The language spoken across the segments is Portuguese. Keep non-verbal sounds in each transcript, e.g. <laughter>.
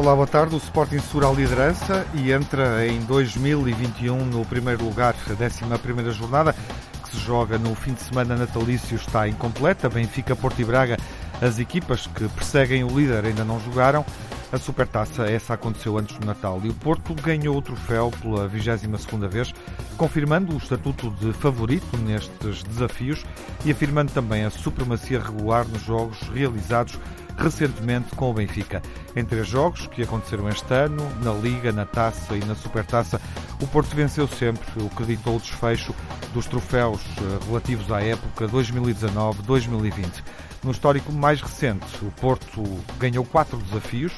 Olá, boa tarde. O Sporting segura a liderança e entra em 2021 no primeiro lugar, a 11 jornada, que se joga no fim de semana natalício, está incompleta. Benfica, Porto e Braga, as equipas que perseguem o líder ainda não jogaram. A Supertaça, essa aconteceu antes do Natal e o Porto ganhou o troféu pela 22ª vez, confirmando o estatuto de favorito nestes desafios e afirmando também a supremacia regular nos jogos realizados recentemente com o Benfica. Em três jogos que aconteceram este ano, na Liga, na Taça e na Supertaça, o Porto venceu sempre, o que ditou o desfecho dos troféus eh, relativos à época 2019-2020. No histórico mais recente, o Porto ganhou quatro desafios,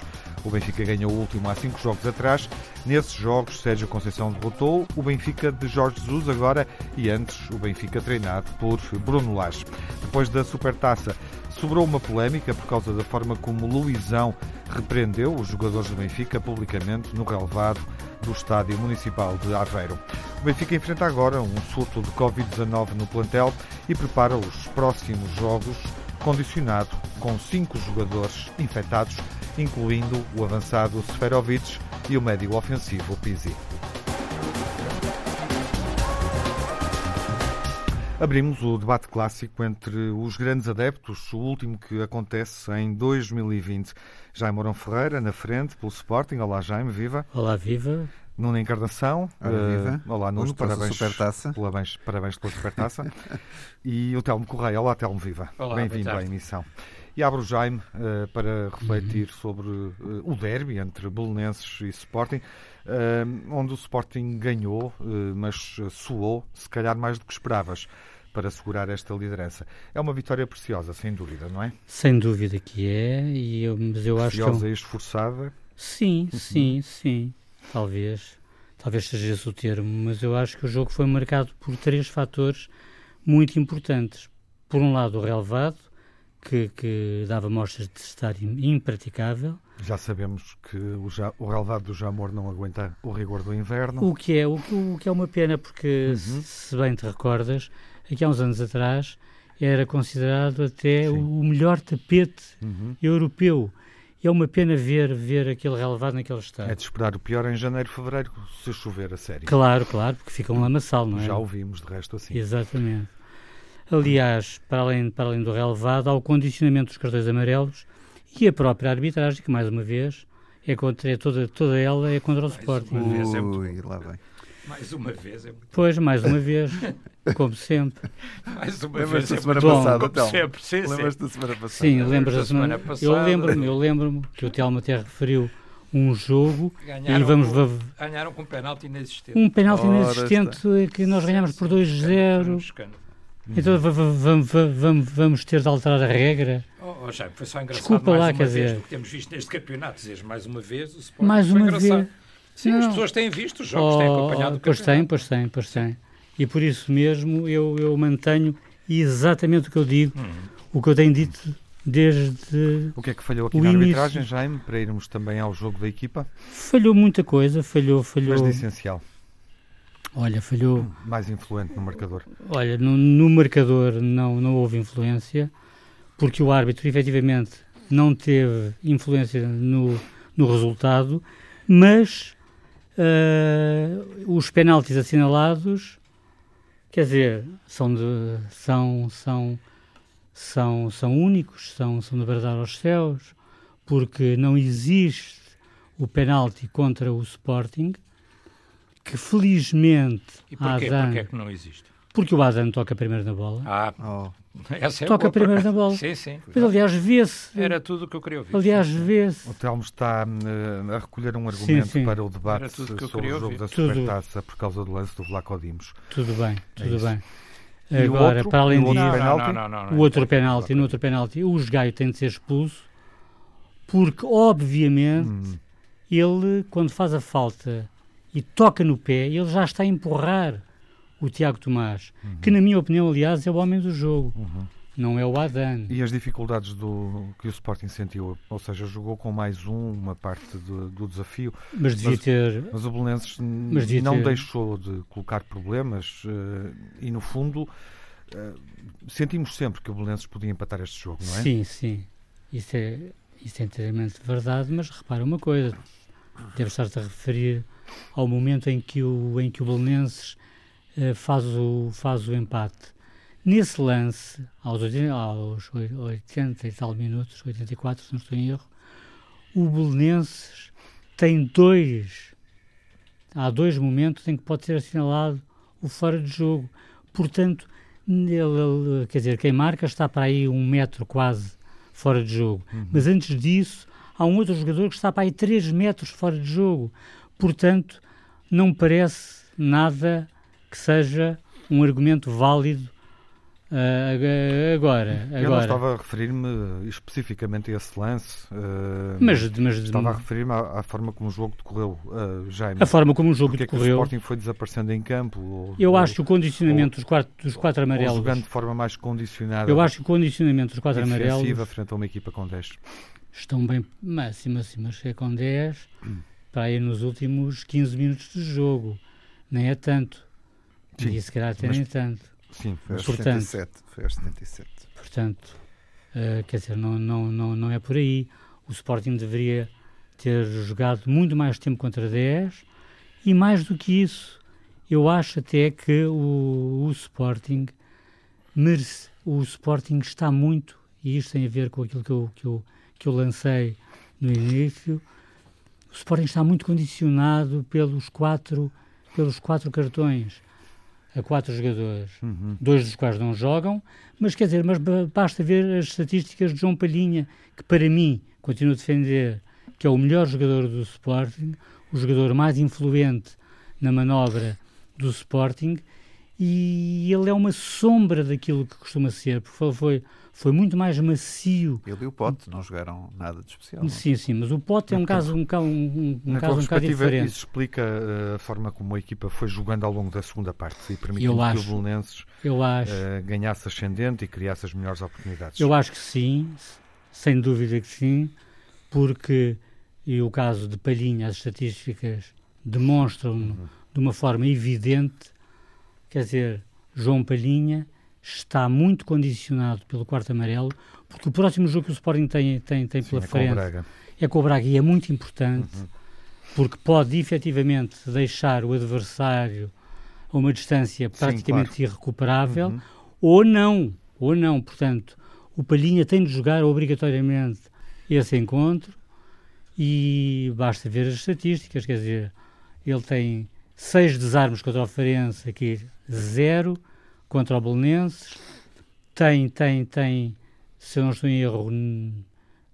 o Benfica ganhou o último há cinco jogos atrás. Nesses jogos, Sérgio Conceição derrotou o Benfica de Jorge Jesus agora e antes o Benfica treinado por Bruno Lage. Depois da Supertaça, sobrou uma polémica por causa da forma como Luizão repreendeu os jogadores do Benfica publicamente no relevado do Estádio Municipal de Aveiro. O Benfica enfrenta agora um surto de Covid-19 no plantel e prepara os próximos jogos condicionado com cinco jogadores infectados, incluindo o avançado Seferovic e o médio ofensivo Pizzi. Abrimos o debate clássico entre os grandes adeptos, o último que acontece em 2020. Jaime Mourão Ferreira, na frente, pelo Sporting. Olá, Jaime, viva. Olá, viva. Nuno Encarnação. Olá, uh, olá Nuno, parabéns, supertaça. parabéns, parabéns pela supertaça. <laughs> e o Telmo Correia. Olá, Telmo Viva. Bem-vindo à emissão. E abro Jaime uh, para refletir uhum. sobre uh, o derby entre Belenenses e Sporting, onde o Sporting ganhou, mas suou, se calhar mais do que esperavas para assegurar esta liderança. É uma vitória preciosa, sem dúvida, não é? Sem dúvida que é, e eu, mas eu preciosa acho que... É um... e esforçada? Sim, uhum. sim, sim. Talvez. Talvez seja esse o termo, mas eu acho que o jogo foi marcado por três fatores muito importantes. Por um lado, o relevado, que, que dava mostras de estar impraticável. Já sabemos que o, ja, o relevado do Jamor não aguenta o rigor do inverno. O que é, o, o que é uma pena, porque, uhum. se bem te recordas, aqui há uns anos atrás era considerado até Sim. o melhor tapete uhum. europeu. E é uma pena ver, ver aquele relevado naquele estado. É de esperar o pior em janeiro, fevereiro, se chover a sério. Claro, claro, porque fica um lamaçal, não é? Já ouvimos, de resto, assim. Exatamente. Aliás, para além, para além do relevado, há o condicionamento dos cartões amarelos e a própria arbitragem, que mais uma vez é contra é toda, toda ela é contra o Sporting. É muito... Ui, lá vem. Mais uma vez é muito... Pois, mais uma vez, como sempre. Mais uma vez da é semana passada, como sempre. Sim, Lembras da semana passada? Sim, lembras da semana, semana passada. Eu lembro-me, eu lembro-me que o Telmo até referiu um jogo ganharam e vamos com, ganharam com um penalti inexistente. Um penalti inexistente que nós ganhamos por 2-0. Então vamos, vamos, vamos ter de alterar a regra. Oh, oh, já, foi só engraçado Desculpa mais lá, uma quer vez dizer. do que temos visto neste campeonato. Dizes mais uma vez, o Sporting mais foi uma engraçado. vez. Sim, não. as pessoas têm visto os jogos, oh, têm acompanhado o Pois tem, pois tem, pois tem. E por isso mesmo eu, eu mantenho exatamente o que eu digo, hum. o que eu tenho dito desde. O que é que falhou aqui na início. arbitragem, Jaime, para irmos também ao jogo da equipa? Falhou muita coisa, falhou, falhou. Mas de essencial. Olha, falhou. Mais influente no marcador. Olha, no, no, marcador não, não houve influência, porque o árbitro efetivamente não teve influência no, no resultado, mas uh, os penaltis assinalados, quer dizer, são, de, são, são, são, são únicos, são, são de bradar aos céus, porque não existe o penalti contra o Sporting que felizmente e porquê? Adam, porquê é que não existe? Porque o Adam toca primeiro na bola. Ah, oh. <laughs> Essa é toca boa, primeiro <laughs> na bola. Sim, sim. Mas, aliás, vê-se. Era tudo o que eu queria ouvir. Aliás, vê-se. O Telmo está uh, a recolher um argumento sim, sim. para o debate sobre o jogo ouvir. da Supertaça por causa do lance do Vlaco Dimos. Tudo bem, tudo é bem. E Agora, outro, para além disso, o outro penalti, no outro penalti, o Gaio tem de ser expulso, porque, obviamente, hum. ele, quando faz a falta e toca no pé, ele já está a empurrar o Tiago Tomás, uhum. que, na minha opinião, aliás, é o homem do jogo. Uhum. Não é o Adan. E as dificuldades do, que o Sporting sentiu? Ou seja, jogou com mais um, uma parte do, do desafio. Mas devia mas, ter. Mas o Belenenses não ter... deixou de colocar problemas uh, e, no fundo, uh, sentimos sempre que o Belenenses podia empatar este jogo, não é? Sim, sim. Isso é, Isso é inteiramente verdade, mas repara uma coisa, deve estar-te a referir ao momento em que o, em que o Belenenses faz, o, faz o empate. Nesse lance, aos 80, aos 80 e tal minutos, 84, se não estou em erro, o Belenenses tem dois, há dois momentos em que pode ser assinalado o fora de jogo. Portanto, ele, quer dizer, quem marca está para aí um metro quase fora de jogo. Uhum. Mas antes disso, há um outro jogador que está para aí 3 metros fora de jogo. Portanto, não parece nada que seja um argumento válido Uh, agora, agora. Eu não estava a referir-me especificamente a esse lance. Uh, mas, mas, estava a referir-me à, à, forma como o jogo decorreu, uh, Jaime. A forma como o jogo Porque decorreu. É que o Sporting foi desaparecendo em campo. Ou, eu ou, acho que o condicionamento ou, dos, quatro, dos quatro amarelos. jogando de forma mais condicionada. Eu acho que o condicionamento dos quatro amarelos. frente a uma equipa com 10. Estão bem. Mas, mas, mas é com 10 para ir nos últimos 15 minutos de jogo. Nem é tanto. Sim, e se calhar até nem tanto. Sim, foi aos portanto, 77. Foi aos 77. Portanto, uh, quer dizer, não, não, não, não é por aí. O Sporting deveria ter jogado muito mais tempo contra 10 e mais do que isso, eu acho até que o, o Sporting merece, o Sporting está muito, e isto tem a ver com aquilo que eu, que eu, que eu lancei no início, o Sporting está muito condicionado pelos quatro, pelos quatro cartões a quatro jogadores, uhum. dois dos quais não jogam, mas quer dizer, mas basta ver as estatísticas de João Palhinha, que para mim, continuo a defender, que é o melhor jogador do Sporting, o jogador mais influente na manobra do Sporting, e ele é uma sombra daquilo que costuma ser, porque foi, foi muito mais macio. Ele e o Pote não jogaram nada de especial. Sim, sim, mas o Pote é um caso um, um, um, caso um bocado diferente. Isso explica uh, a forma como a equipa foi jogando ao longo da segunda parte e permitiu que o Belenenses uh, ganhasse ascendente e criasse as melhores oportunidades. Eu acho que sim, sem dúvida que sim, porque e o caso de Palhinha, as estatísticas demonstram uhum. de uma forma evidente, quer dizer, João Palhinha está muito condicionado pelo quarto amarelo, porque o próximo jogo que o Sporting tem, tem, tem pela Sim, é frente com é com o Braga e é muito importante, uhum. porque pode efetivamente deixar o adversário a uma distância praticamente Sim, claro. irrecuperável, uhum. ou não, ou não. Portanto, o Palhinha tem de jogar obrigatoriamente esse encontro e basta ver as estatísticas, quer dizer, ele tem seis desarmes contra o Farense, aqui zero, contra o Belenenses. Tem, tem, tem, se eu não estou em erro,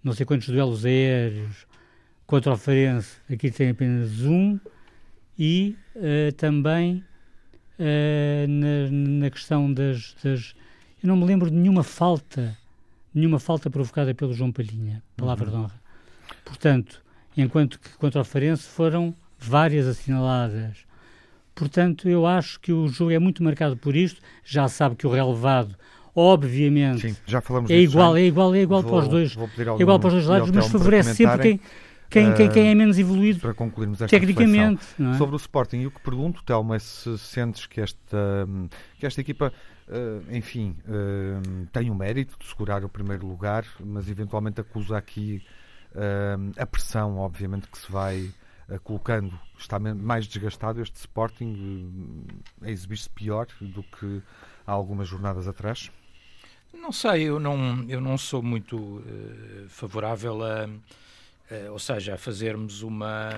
não sei quantos duelos aéreos contra o Farense. Aqui tem apenas um. E uh, também uh, na, na, questão das, das, Eu não me lembro de nenhuma falta, nenhuma falta provocada pelo João Palhinha, palavra uhum. de honra. Portanto, enquanto que contra o Farense foram várias assinaladas Portanto, eu acho que o jogo é muito marcado por isto. Já sabe que o relevado, obviamente, Sim, já falamos é, igual, é igual, é igual, vou, para os dois, é igual para os dois lados, mas favorece sempre quem, quem, quem, quem, é menos evoluído para concluirmos esta tecnicamente. É? Sobre o Sporting, e o que pergunto, Telmo, é se sentes que esta, que esta equipa, eh, enfim, eh, tem o mérito de segurar o primeiro lugar, mas eventualmente acusa aqui eh, a pressão, obviamente, que se vai colocando, está mais desgastado este Sporting a exibir-se pior do que há algumas jornadas atrás? Não sei, eu não, eu não sou muito uh, favorável a, uh, ou seja, a fazermos uma,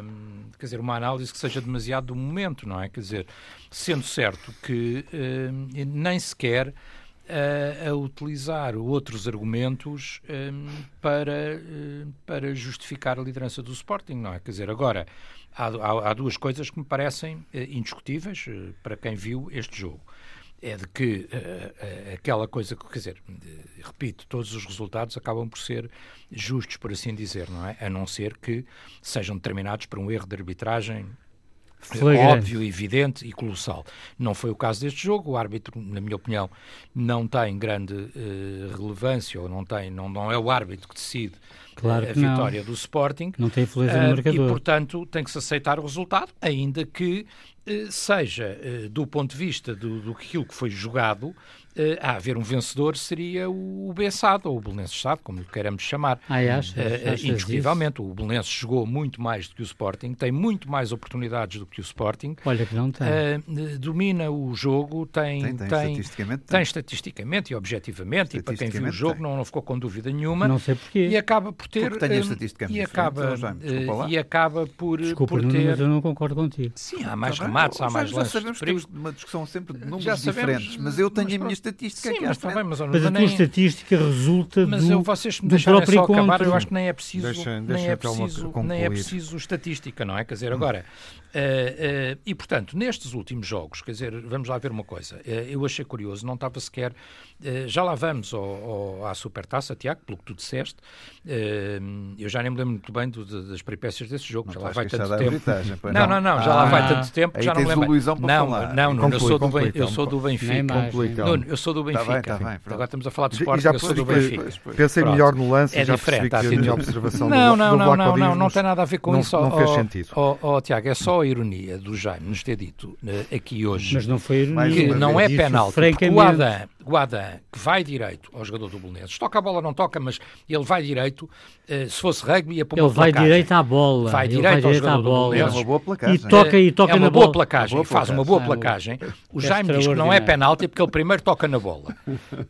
quer dizer, uma análise que seja demasiado do momento, não é? Quer dizer, sendo certo que uh, nem sequer a, a, utilizar outros argumentos um, para, uh, para justificar a liderança do Sporting, não é? Quer dizer, agora, há, há, há duas coisas que me parecem uh, indiscutíveis uh, para quem viu este jogo. É de que aquela coisa que, quer dizer, repito, todos os resultados acabam por ser justos, por assim dizer, não é? A não ser que sejam determinados por um erro de arbitragem Flagrante. óbvio, evidente e colossal. Não foi o caso deste jogo. O árbitro, na minha opinião, não tem grande uh, relevância ou não tem, não, não é o árbitro que decide claro a vitória não. do Sporting. Não tem influência uh, no marcador. E, portanto, tem que se aceitar o resultado, ainda que seja do ponto de vista do, do que aquilo que foi jogado, uh, a haver um vencedor seria o Bessado, ou o Belenenses Sado, como lhe queiramos chamar. Ah, achas, uh, indiscutivelmente, isso? o Belenenses jogou muito mais do que o Sporting, tem muito mais oportunidades do que o Sporting. Olha que não tem. Uh, domina o jogo, tem, tem, tem, tem, estatisticamente, tem. estatisticamente e objetivamente, e para quem viu o jogo não, não, ficou com dúvida nenhuma. Não sei porquê. E acaba por ter... Porque tem estatisticamente e acaba, uh, e acaba por, Desculpa, por ter... mas eu não concordo contigo. Sim, há mais tá remates, há mais lances. Já sabemos que temos uma discussão sempre de números diferentes, mas eu tenho a minha estatística aqui Está bem, mas, mas a tua estatística resulta mas do, eu, vocês me do próprio só acabar, eu acho que nem é preciso, deixa, deixa nem, é preciso nem é preciso estatística, não é? Quer dizer, agora, Uh, uh, e, portanto, nestes últimos jogos, quer dizer, vamos lá ver uma coisa. Uh, eu achei curioso, não estava sequer. Já lá vamos ao, ao, à supertaça, Tiago, pelo que tu disseste. eu já nem me lembro muito bem do, das peripécias desse jogo. Não já lá vai tanto tempo. Não, não, não, já ah, lá vai tanto tempo. Já não me lembro. Não, não, não, eu sou do, ben, eu sou do Benfica. Nuno, eu sou do Benfica. Tá bem, tá bem, Agora estamos a falar de esporte, eu sou do Benfica. Pensei melhor no lance é já diferente. que a minha observação não, não, não, não, não, não tem nada a ver com isso. Não fez sentido. Tiago, é só a ironia do Jaime nos ter dito uh, aqui hoje Mas não foi ironia, que não é penalti, porque o Adam, Adam, que vai direito ao jogador do Bolonenses, toca a bola, não toca, mas ele vai direito, uh, se fosse rugby ia para uma Ele vai direito à bola. Vai direito, vai direito ao jogador É uma boa placagem. E toca, e toca é uma na boa bola. placagem, boa faz uma boa placagem. O Jaime diz que não é penalti porque ele primeiro toca na bola.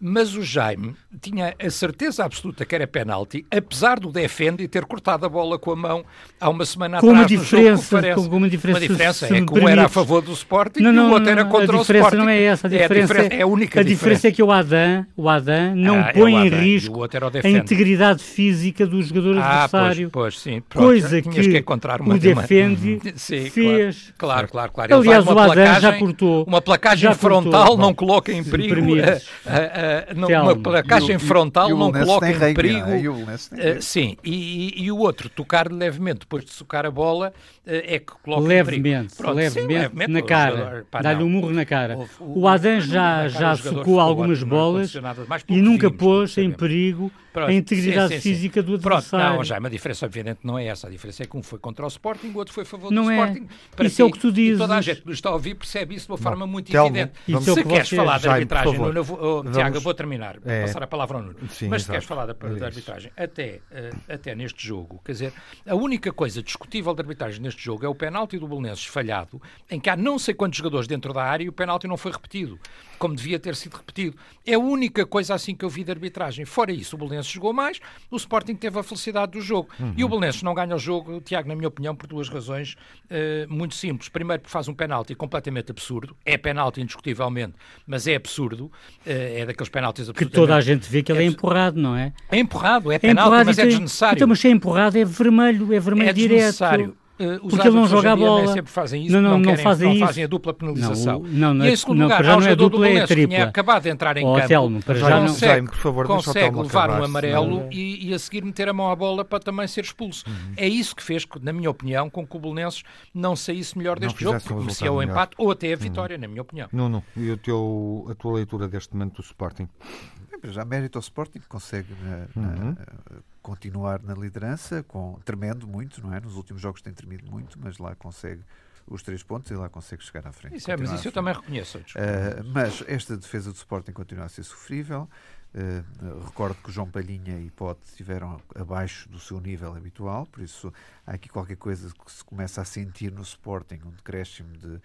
Mas o Jaime tinha a certeza absoluta que era penalti, apesar do defende e ter cortado a bola com a mão há uma semana com atrás uma diferença, com uma diferença, uma diferença é que um era a favor do Sporting não, não, e o outro era contra o Sporting. A diferença não é essa, a diferença, é, a, diferença, é a única a diferença. É que o Adam, o Adam não ah, põe é em risco a integridade física do jogador ah, adversário. Pois, pois sim. Pronto, coisa que, que o defende sim, fez. Claro, claro, claro. Aliás, o Adam já cortou. Uma placagem frontal não coloca em perigo. Uma placagem frontal não coloca em perigo. Sim, e o outro, tocar levemente depois de socar a bola, é que coloca levemente, em perigo. Pronto, levemente, sim, levemente na cara, dá-lhe um murro na cara. O, o Adam já, já socou algumas bolas e nunca pôs em perigo Pronto, a integridade sim, sim, física do adversário. Pronto, não, já, a diferença obviamente não é essa. A diferença é que um foi contra o Sporting, o outro foi a favor não do é. Sporting. Para isso ti, é o que tu dizes. toda a gente que está a ouvir percebe isso de uma forma muito Telmo, evidente. Isso Se é queres falar de arbitragem, Nuno, oh, Tiago, eu vou terminar, é. passar a palavra ao Nuno. Sim, Mas se queres falar da, da arbitragem, até, uh, até neste jogo, quer dizer, a única coisa discutível de arbitragem neste jogo é o penalti do Belenenses falhado, em que há não sei quantos jogadores dentro da área e o penalti não foi repetido, como devia ter sido repetido. É a única coisa assim que eu vi de arbitragem. Fora isso, o Belenenses jogou mais, o Sporting teve a felicidade do jogo. Uhum. E o Belenenses não ganha o jogo, Tiago, na minha opinião, por duas razões uh, muito simples. Primeiro, porque faz um penalti completamente absurdo. É penalti, indiscutivelmente, mas é absurdo. Uh, é daqueles penaltis absurdos. Que toda a gente vê que ele é, é empurrado, não é? É empurrado, é, é penalti, empurrado mas é desnecessário. Então, mas se é empurrado, é vermelho, é vermelho é direto. Desnecessário. Uh, porque ele não joga a bola. sempre fazem isso, não, não, não, querem, não, fazem, não fazem a dupla penalização. Não, não, e em segundo não, lugar, já não é dupla, é tripla. tinha acabado de entrar em oh, campo, Telmo, para já não. consegue, por favor, consegue levar um amarelo e, e, a seguir meter a mão à bola para também ser expulso. Uhum. É isso que fez, na minha opinião, com que o Belenenses não saísse melhor deste jogo, porque merecia o empate ou até a uhum. vitória, na minha opinião. Não, não. E o teu, a tua leitura deste momento do Sporting? Já mérito ao Sporting, consegue na, uhum continuar na liderança, com, tremendo muito, não é? Nos últimos jogos tem tremido muito, mas lá consegue os três pontos e lá consegue chegar à frente. Isso é, mas isso eu também reconheço. Uh, mas esta defesa do Sporting continua a ser sofrível. Uh, recordo que o João Palhinha e Pote estiveram abaixo do seu nível habitual, por isso há aqui qualquer coisa que se começa a sentir no Sporting, um decréscimo de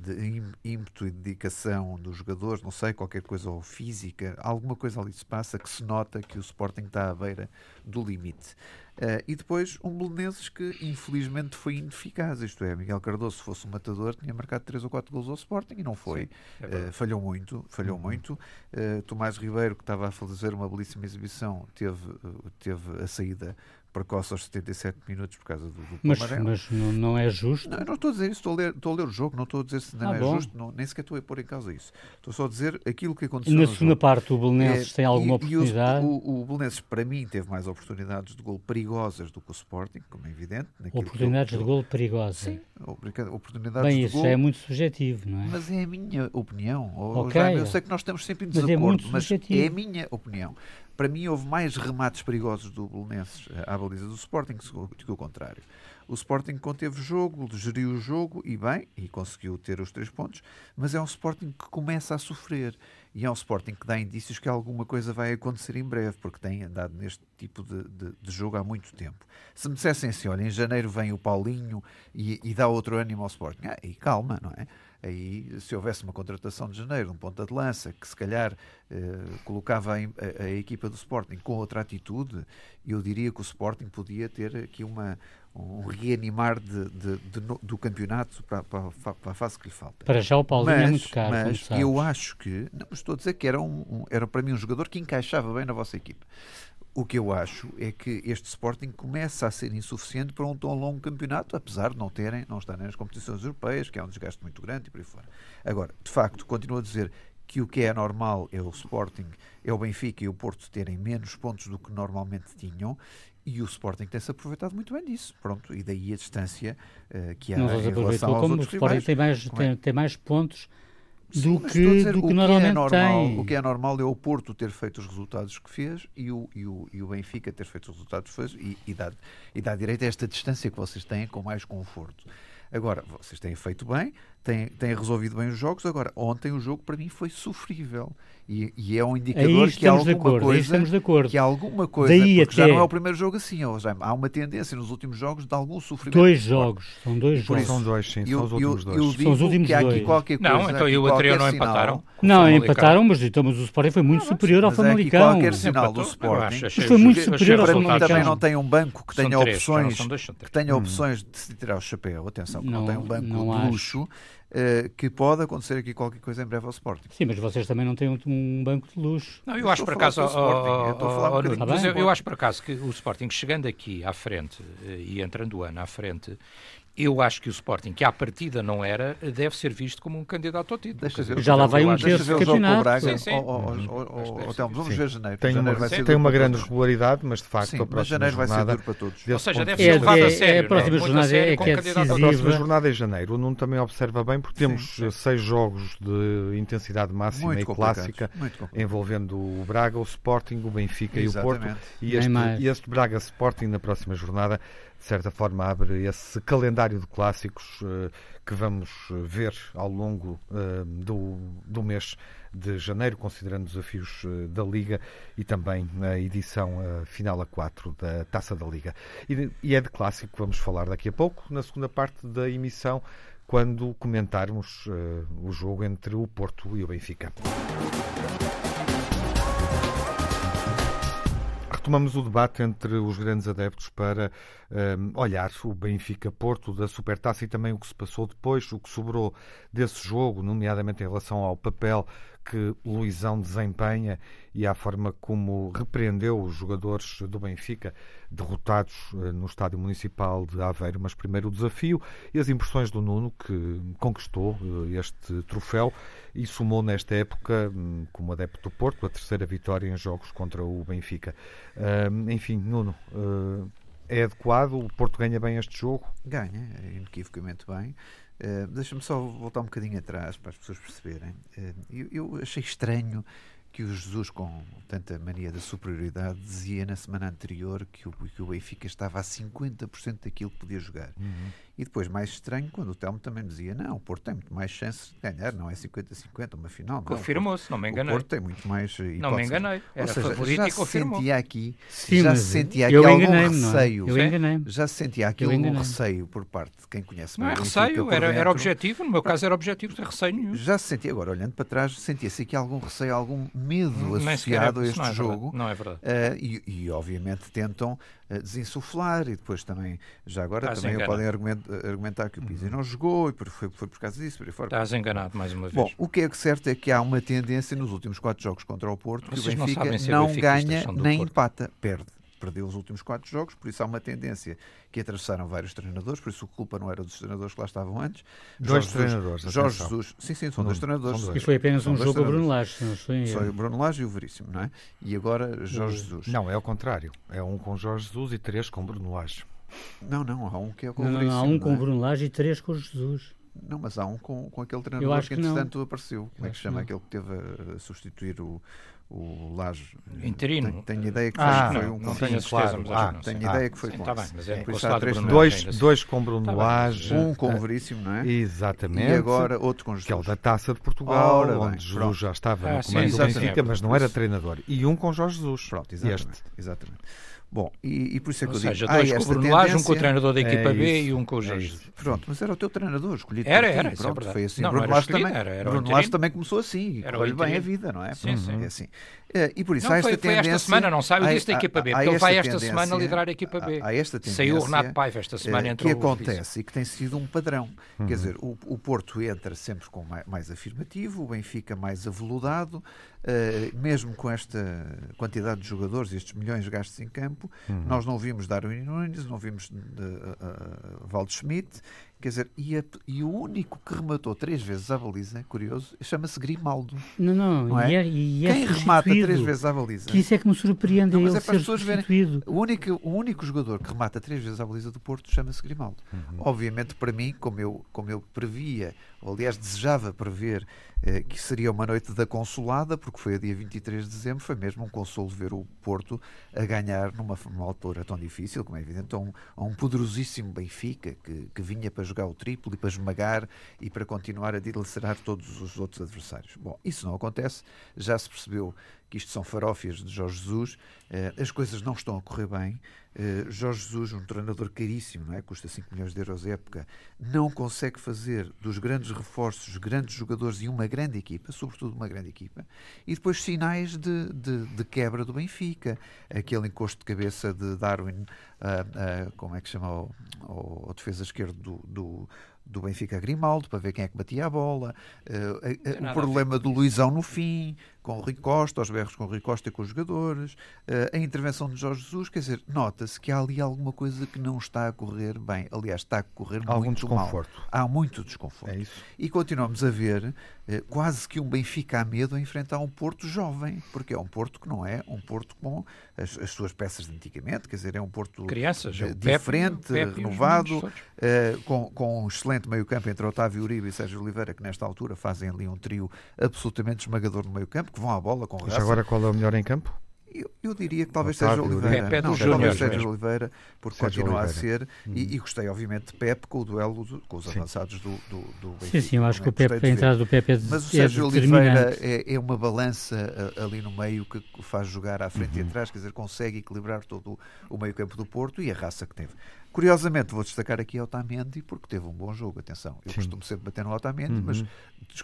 de ímpeto e dedicação dos jogadores, não sei, qualquer coisa ou física, alguma coisa ali se passa que se nota que o Sporting está à beira do limite. Uh, e depois um Belenenses que infelizmente foi ineficaz, isto é, Miguel Cardoso se fosse um matador tinha marcado 3 ou 4 gols ao Sporting e não foi, Sim, é uh, falhou muito, falhou uhum. muito. Uh, Tomás Ribeiro que estava a fazer uma belíssima exibição teve, teve a saída precoce aos 77 minutos por causa do, do mas, mas não, não, é justo? Não, não estou a dizer isso, estou a ler, estou a ler o jogo, não estou a dizer se não ah, é bom. justo, não, nem sequer estou a pôr em causa isso. Estou só a dizer aquilo que aconteceu. Na segunda jogo. parte o Belenenses é, tem alguma e, oportunidade? E o, o, o Belenenses, para mim, teve mais oportunidades de gol perigosas do que o Sporting, como é evidente. Oportunidades de gol perigosas? Sim, oportunidades Bem, de isso gol. é muito subjetivo, não é? Mas é a minha opinião. Okay. Eu sei que nós estamos sempre em desacordo, mas, é, mas é a minha opinião. Para mim houve mais remates perigosos do Belenenses à baliza do Sporting que o contrário. O Sporting conteve o jogo, geriu o jogo e bem, e conseguiu ter os três pontos, mas é um Sporting que começa a sofrer. E é um Sporting que dá indícios que alguma coisa vai acontecer em breve, porque tem andado neste tipo de, de, de jogo há muito tempo. Se me dissessem assim, olha, em janeiro vem o Paulinho e, e dá outro ânimo ao Sporting, ah, e calma, não é? Aí, se houvesse uma contratação de janeiro, um ponta de lança, que se calhar eh, colocava a, a, a, equipa do Sporting com outra atitude, eu diria que o Sporting podia ter aqui uma, um reanimar de, de, de, do campeonato para, para, para, a fase que lhe falta. Para já o Paulinho mas, é muito caro. Mas eu acho que, não estou a dizer que era, um, um, era para mim um jogador que encaixava bem na vossa equipa. O que eu acho é que este Sporting começa a ser insuficiente para um tão longo campeonato, apesar de não terem, não estarem nas competições europeias, que é um desgaste muito grande e por aí fora. Agora, de facto, continuo a dizer que o que é normal é o Sporting, é o Benfica e o Porto terem menos pontos do que normalmente tinham e o Sporting tem-se aproveitado muito bem disso. Pronto, e daí a distância uh, que há não em relação aos outros o Sporting rivais. tem mais, é? tem, tem mais pontos Sim, do que, dizer, do que, que normalmente é normal, tem. O que é normal é o Porto ter feito os resultados que fez e o, e o, e o Benfica ter feito os resultados que fez e, e, dá, e dá direito a esta distância que vocês têm com mais conforto. Agora, vocês têm feito bem, têm, têm resolvido bem os jogos. Agora, ontem o jogo para mim foi sofrível. E, e é um indicador que há alguma acordo, coisa. de acordo. Que há alguma coisa. Daí porque até... já não é o primeiro jogo assim. Há uma tendência nos últimos jogos de algum sofrimento. Dois jogos. São dois jogos. São dois, sim. Eu, são os últimos eu, dois. Eu digo são os últimos que há aqui dois. qualquer coisa. Não, então e o anterior não empataram? Não, empataram, mas, então, mas o Sporting foi muito não, superior ao é Famalicão. qualquer sinal do Sporting. Mas foi muito superior ao Para mim Famalicão. também não tem um banco que tenha opções, que tenha opções de se tirar o chapéu. Atenção, que não, Não, tem um banco não de acho. luxo. Eh, que pode acontecer aqui qualquer coisa em breve ao Sporting. Sim, mas vocês também não têm um, um banco de luxo. Não, eu Eu acho por acaso, eu acho por acaso que o Sporting chegando aqui à frente eh, e entrando o ano à frente, eu acho que o Sporting, que à partida não era, deve ser visto como um candidato ao título. Dizer, ver, Já lá vai um terço de campeonato. Braga. Sim, sim. Ó, Telmo, vamos ver janeiro. Tem uma, Janeiro vai ser tem uma grande regularidade, mas de facto Sim, a mas próxima janeiro vai ser jornada, duro para todos. Ou seja, deve de ser É, levado é- a sério. é a próxima a jornada é que é ao A decisiva. próxima jornada é janeiro. O Nuno também observa bem, porque temos Sim, sim. seis jogos de intensidade máxima Muito e clássica, envolvendo o Braga, o Sporting, o Benfica e o Porto. E este, mais. e este Braga Sporting na próxima jornada, certa forma, abre esse calendário de clássicos eh, que vamos ver ao longo eh, do, do mês de janeiro, considerando os desafios eh, da Liga e também na edição final a 4 da Taça da Liga. E, e é de clássico que vamos falar daqui a pouco, na segunda parte da emissão, quando comentarmos o jogo entre o Porto e o Benfica. Retomamos o debate entre os grandes adeptos para hum, olhar o Benfica-Porto da Supertaça e também o que se passou depois, o que sobrou desse jogo, nomeadamente em relação ao papel que Luizão desempenha e à forma como repreendeu os jogadores do Benfica derrotados eh, no Estádio Municipal de Aveiro. Mas primeiro o desafio e as impressões do Nuno, que conquistou eh, este troféu e somou nesta época, hum, como adepto do Porto, a terceira vitória em jogos contra o Benfica. Hum, enfim, Nuno, eh, é adequado? O Porto ganha bem este jogo? Ganha, inequivocamente bem. Uh, Deixa-me só voltar um bocadinho atrás para as pessoas perceberem. Uh, eu, eu achei estranho que o Jesus, com tanta mania da superioridade, dizia na semana anterior que o, que o Benfica estava a 50% daquilo que podia jogar. E depois, mais estranho, quando o Telmo também dizia: não, o Porto tem muito mais chances de ganhar, não é 50-50, uma final. O Confirmou-se, não me O enganei. Porto tem muito mais. Não me enganei. Ou Era seja, favorito já e se confirmou. sentia aqui, Sim, já se sentia aqui algum é? receio. Eu Sim. enganei-me. Já se sentia aqui Eu algum receio por parte de quem conhece Não é o receio, era, era objetivo. No meu caso era objetivo, não tem receio nenhum. Já se sentia, agora olhando para trás, sentia-se aqui algum receio, algum medo é- associado a este não é jogo. verdade. Não é verdade. Eh, e, e, obviamente tentam eh, desinsuflar e depois também, já agora também podem argument- argumentar que o Pizzi não jogou e por- foi, foi por causa disso, por aí fora. Estás enganado mais uma vez. Bom, o que é que certo é que há uma tendência nos últimos quatro jogos contra o Porto que Vocês o não Benfica não benfiquistas, ganha nem Porto. empata, perde. Perdeu os últimos quatro jogos, por isso há uma tendência que atravessaram vários treinadores, por isso a culpa não era dos treinadores que lá estavam antes. Dois Jorge treinadores, Jesus, Jorge. Jesus, sim, sim, são Não, dois treinadores. são dois. E foi apenas um jogo a Bruno. Lage, não Foi o. Bruno Lage e o Veríssimo, não é? E agora Jorge Jesus. Não, é ao contrário. É um com Jorge Jesus e três com Bruno Lage. Não, não, há um que é com Não, o não, Veríssimo. há um com não o é? Bruno Lage e três com o Jesus. Não, mas há um com, com aquele Eu treinador acho que que não. entretanto apareceu. Como é que se chama? que Aquele que teve a substituir o, o Laje. Interino. Tenho, tenho ideia que ah, foi, um não, tenho a certeza, mas ah, não tenho sei. ideia que foi Sim, com tá esse. bem, mas é Por com isso o há três Dois, Lage, dois com Bruno Tá bem, Lage. Um com o Veríssimo, não é? Exatamente. E agora outro com Jesus. Que é o da Taça de Portugal, Ora bem, onde Jesus pronto. já estava Ah, no sim, comando do exatamente. Benfica, mas não era treinador. E um com Jorge Jesus. Pronto, exatamente. Bom, e, e por isso é que Ou eu digo. seja, há dois com o esta Bruno um com o treinador da É equipa B isso, e um com o é Jorge. isso. Pronto, mas era o teu treinador escolhido Era, era, é Pronto, verdade. foi assim. Não, Bruno Lage também, era- era o Bruno. Lage também começou assim. Era Correu bem a vida, não é? Sim, sim. É assim. Eh, E por isso Não, há esta foi, foi tendência... esta semana, não sai, eu há- disse da equipa B, porque ele vai esta semana liderar a equipa B. há- esta tendência, Saiu o Renato Paiva esta semana eh, entrou que o acontece e que tem sido um padrão. Uhum. Quer dizer, o, Porto entra sempre com mais afirmativo, o Benfica mais aveludado, eh, mesmo com esta quantidade de jogadores, estes milhões gastos em campo, Uhum. nós não vimos Darwin Nunes, não vimos uh, Valde Schmidt, quer dizer, e, a- e o único que rematou três vezes à baliza, curioso, chama-se Grimaldo. Não, não, Não é? e é, e é Quem remata três vezes à baliza? Que isso é que me surpreende, Não, é mas ele é para as ser pessoas verem. O único, o único jogador que remata três vezes à baliza do Porto chama-se Grimaldo. Obviamente, para mim, como eu, como eu previa, ou aliás desejava prever, eh, que seria uma noite da consolada, porque foi a dia 23 de dezembro, foi mesmo um consolo ver o Porto a ganhar numa, numa altura tão difícil, como é evidente, a um, a um poderosíssimo Benfica, que, que vinha para jogar o triplo e para esmagar e para continuar a dilacerar todos os outros adversários. Bom, isso não acontece, já se percebeu que isto são farófias de Jorge Jesus, eh, as coisas não estão a correr bem. Eh, Jorge Jesus, um treinador caríssimo, não é? custa 5 milhões de euros a época, não consegue fazer dos grandes reforços, grandes jogadores e uma grande equipa, sobretudo uma grande equipa, e depois sinais de, de, de quebra do Benfica. Aquele encosto de cabeça de Darwin, ah, ah, como é que chama o, o, o defesa esquerdo do, do, do Benfica Grimaldo, para ver quem é que batia a bola, a- nada o problema do Luizão no fim, com o Rui Costa, aos berros com o Rui Costa e com os jogadores, eh, a intervenção de Jorge Jesus, quer dizer, nota-se que há ali alguma coisa que não está a correr bem. Aliás, está a correr Algum muito mal. desconforto. Há muito desconforto. É isso. E continuamos a ver eh, quase que um Benfica a medo a enfrentar um Porto jovem, porque é um Porto que não é um Porto com as, as suas peças de antigamente, quer dizer, é um Porto Crianças, o Pepe, diferente, Pepe e os renovado, eh, com, com um excelente meio-campo entre Otávio Uribe e Sérgio Oliveira, que nesta altura fazem ali um trio absolutamente esmagador no meio-campo, que vão à bola com Mas raça. agora qual é o melhor em campo? Eu, eu diria que talvez Otávio seja. Oliveira. Pepe é não, dos talvez júniores seja mesmo. Oliveira, porque Sérgio continua Oliveira. a ser. E, e gostei, obviamente, de Pepe com o duelo do- com os Sim. avançados do, do, do Sim, Benfica. sim, eu acho que o Também Pepe, a entrada do Pepe é, de- Mas o é Sérgio Oliveira determinante. é, é uma balança a- ali no meio que faz jogar à frente Uhum. e atrás, quer dizer, consegue equilibrar todo o, o meio-campo do Porto e a raça que teve. Curiosamente, vou destacar aqui Otamendi porque teve um bom jogo. Atenção, eu Sim. costumo sempre bater no Otamendi, Uhum. mas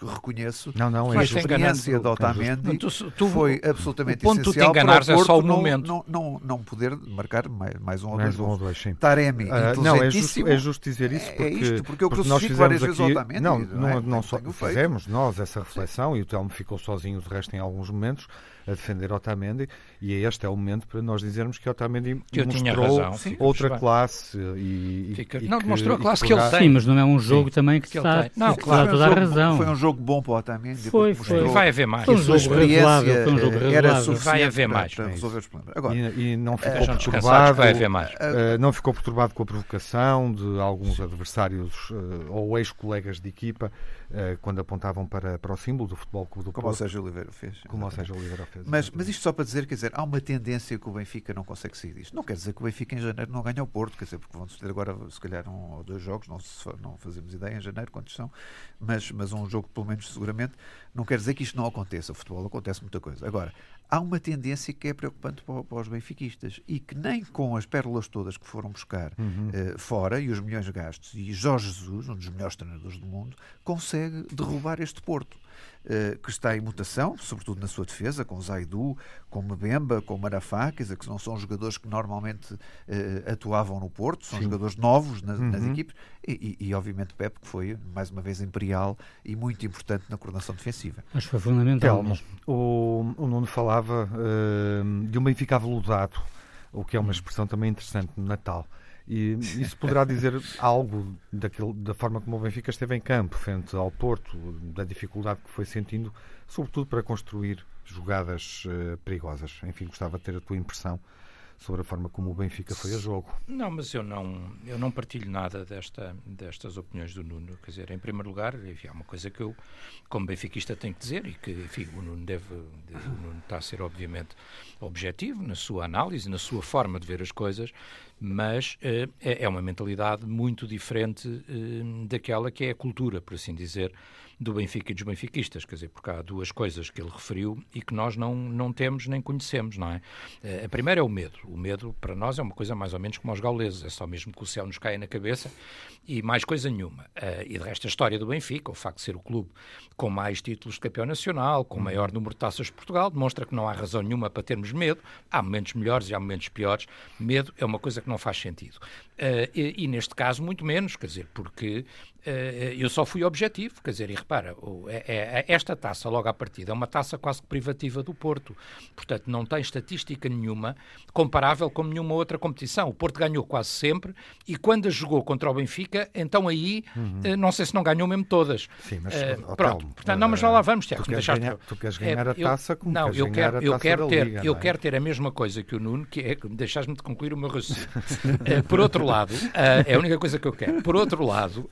reconheço Não, não, que é a experiência de Otamendi tu- tu- foi absolutamente o ponto de tu te essencial para enganares é só o não- momento. Não, não, não poder marcar mais, mais um ou Mais dois um ou gols. dois, sim. Taremi, Ah, não, é justo, é justo dizer isso É- porque, é isto, porque eu nós crucifico fizemos várias vezes o aqui, Otamendi, não, não não, é? não só Tenho feito. fizemos nós essa reflexão e o Telmo ficou sozinho de resto em alguns momentos a defender Otamendi e este é o momento para nós dizermos que Otamendi Que eu tinha mostrou razão, outra bem. classe e, Fica- e não, que, demonstrou a classe que que ele tem. Sim, mas não é um jogo também que Que está, ele tem. Não, claro. dá toda um jogo- razão. Foi um jogo bom para o Otamendi. Foi, mostrou foi. E vai haver mais. Foi um jogo razoável, um jogo era Vai haver para- mais, para resolver os problemas. Agora, e, e não ficou perturbado que vai haver mais. eh, não ficou perturbado com a provocação de alguns adversários eh, ou ex-colegas de equipa quando apontavam para, para o símbolo do Futebol Clube do como o Porto, Sérgio Oliveira fez. como o. Sérgio Oliveira fez. Mas, mas isto só para dizer, quer dizer, há uma tendência que o Benfica não consegue sair disto. Não quer dizer que o Benfica em janeiro não ganhe ao Porto, quer dizer, porque vão suceder agora, se calhar, um ou dois jogos, não, se, não fazemos ideia em janeiro quantos são, mas, mas um jogo pelo menos seguramente. Não quer dizer que isto não aconteça. O futebol acontece muita coisa. Agora, há uma tendência que é preocupante para, para os benfiquistas e que nem com as pérolas todas que foram buscar Uhum. eh, fora e os milhões gastos e Jorge Jesus, um dos melhores treinadores do mundo, consegue derrubar este Porto. Eh, que está em mutação, sobretudo na sua defesa, com Zaidu, com Mbemba, com Marafá, quer dizer, que não são jogadores que normalmente eh, atuavam no Porto, são Sim. jogadores novos nas, nas Uhum. equipes, e, e, e, obviamente Pep, que foi mais uma vez imperial e muito importante na coordenação defensiva. Acho que foi fundamental. Telmo, mesmo. o, o Nuno falava eh, de um Benfica aveludado, o que é uma expressão também interessante no Natal. E isso poderá dizer algo daquilo, da forma como o Benfica esteve em campo, frente ao Porto, da dificuldade que foi sentindo, sobretudo para construir jogadas eh, perigosas. Enfim, gostava de ter a tua impressão sobre a forma como o Benfica foi a jogo. Não, mas eu não, eu não partilho nada desta, destas opiniões do Nuno. Quer dizer, em primeiro lugar, enfim, há uma coisa que eu, como benfiquista, tenho que dizer e que, enfim, o Nuno deve, o Nuno está a ser, obviamente, objetivo na sua análise, na sua forma de ver as coisas, mas uh, é uma mentalidade muito diferente uh, daquela que é a cultura, por assim dizer, do Benfica e dos benfiquistas, quer dizer, porque há duas coisas que ele referiu e que nós não, não temos nem conhecemos, não é? Eh, a primeira é o medo. O medo, para nós, é uma coisa mais ou menos como aos gauleses, é só mesmo que o céu nos caia na cabeça e mais coisa nenhuma. Uh, e de resto, a história do Benfica, o facto de ser o clube com mais títulos de campeão nacional, com maior número de taças de Portugal, demonstra que não há razão nenhuma para termos medo. Há momentos melhores e há momentos piores. Medo é uma coisa que não faz sentido. Uh, e, e, neste caso, muito menos, quer dizer, porque eu só fui objetivo, quer dizer, e repara, é, é, é, esta taça, logo à partida, é uma taça quase que privativa do Porto. Portanto, não tem estatística nenhuma comparável com nenhuma outra competição. O Porto ganhou quase sempre e quando a jogou contra o Benfica, então aí, uhum. uh, não sei se não ganhou mesmo todas. Sim, mas, uh, pronto. Portanto, não, mas lá, lá vamos, Tiago. Tu, queres ganhar, tu queres ganhar a taça como Não, eu quero, eu quero ter, Liga, eu é? quero ter a mesma coisa que o Nuno, que é deixares-me de concluir o meu raciocínio. <laughs> por outro lado, é a única coisa que eu quero. Por outro lado,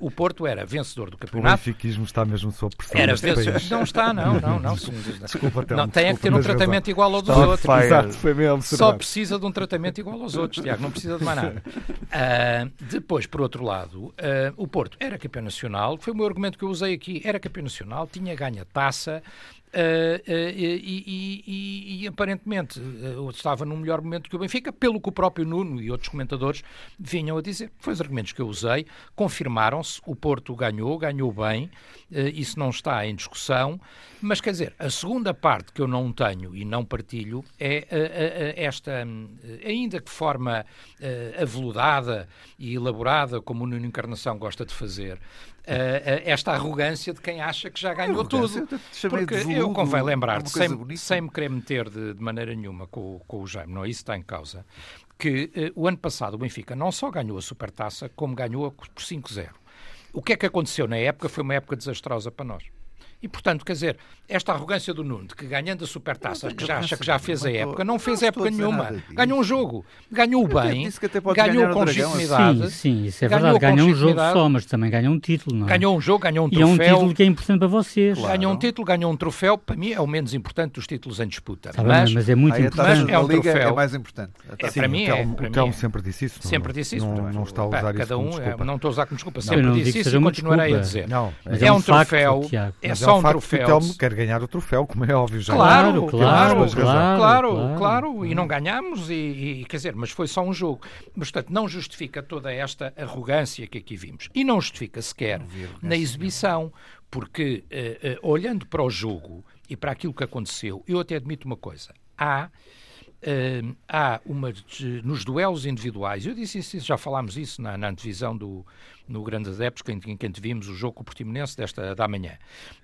o Porto era vencedor do campeonato. O benfiquismo está mesmo sob pressão. Era vencedor. Não está, não, não, não. Desculpa, Telmo, não, tem desculpa, que ter um tratamento razão. igual ao dos Está outros. Exato, foi mesmo, Só precisa de um tratamento igual aos outros, Tiago, não precisa de mais nada. Uh, depois, por outro lado, uh, o Porto era campeão nacional, foi o meu argumento que eu usei aqui, era campeão nacional, tinha ganho a taça, Uh, uh, e, e, e, aparentemente uh, estava num melhor momento que o Benfica, pelo que o próprio Nuno e outros comentadores vinham a dizer. Foi os argumentos que eu usei, confirmaram-se, o Porto ganhou, ganhou bem, isso não está em discussão, mas quer dizer, a segunda parte que eu não tenho e não partilho é esta, ainda que forma aveludada e elaborada, como o Nuno Encarnação gosta de fazer, esta arrogância de quem acha que já ganhou tudo. Porque eu convém lembrar, sem, sem me querer meter de, de maneira nenhuma com, com, o Jaime, não é isso que está em causa, que o ano passado o Benfica não só ganhou a Supertaça, como ganhou-a por 5-0. O que é que aconteceu na época foi uma época desastrosa para nós. E, portanto, quer dizer, esta arrogância do Nuno, de que ganhando a supertaça, que já acha que já fez a época, não fez época nenhuma. Ganhou um jogo, ganhou bem, ganhou com legitimidade. Sim, sim, isso é verdade. Ganhou um jogo só, mas também ganhou um título, não é? Ganhou um jogo, ganhou um troféu. E é um título que é importante para vocês. Claro. Ganhou um título, ganhou um troféu. Para mim é o menos importante dos títulos em disputa. Tá mas, bem, mas é muito importante. Mas é um troféu. É mais importante. É, para mim é. O Telmo sempre disse isso. Sempre disse isso. Não, não está a usar cada isso um, desculpa. Não estou a usar como desculpa. Sempre disse isso e continuarei a dizer. Não, é um troféu. É só um troféu quer ganhar o troféu, como é óbvio já. Claro, claro, claro, claro, claro, claro, e não ganhamos, e, e, quer dizer, mas foi só um jogo. Mas, portanto, não justifica toda esta arrogância que aqui vimos. E não justifica sequer na exibição, porque, uh, uh, olhando para o jogo e para aquilo que aconteceu, eu até admito uma coisa. Há Uh, há uma nos duelos individuais, eu disse isso, já falámos isso na, na antevisão do no Grande Adeptos, em que, que vimos o jogo com o Portimonense desta da manhã.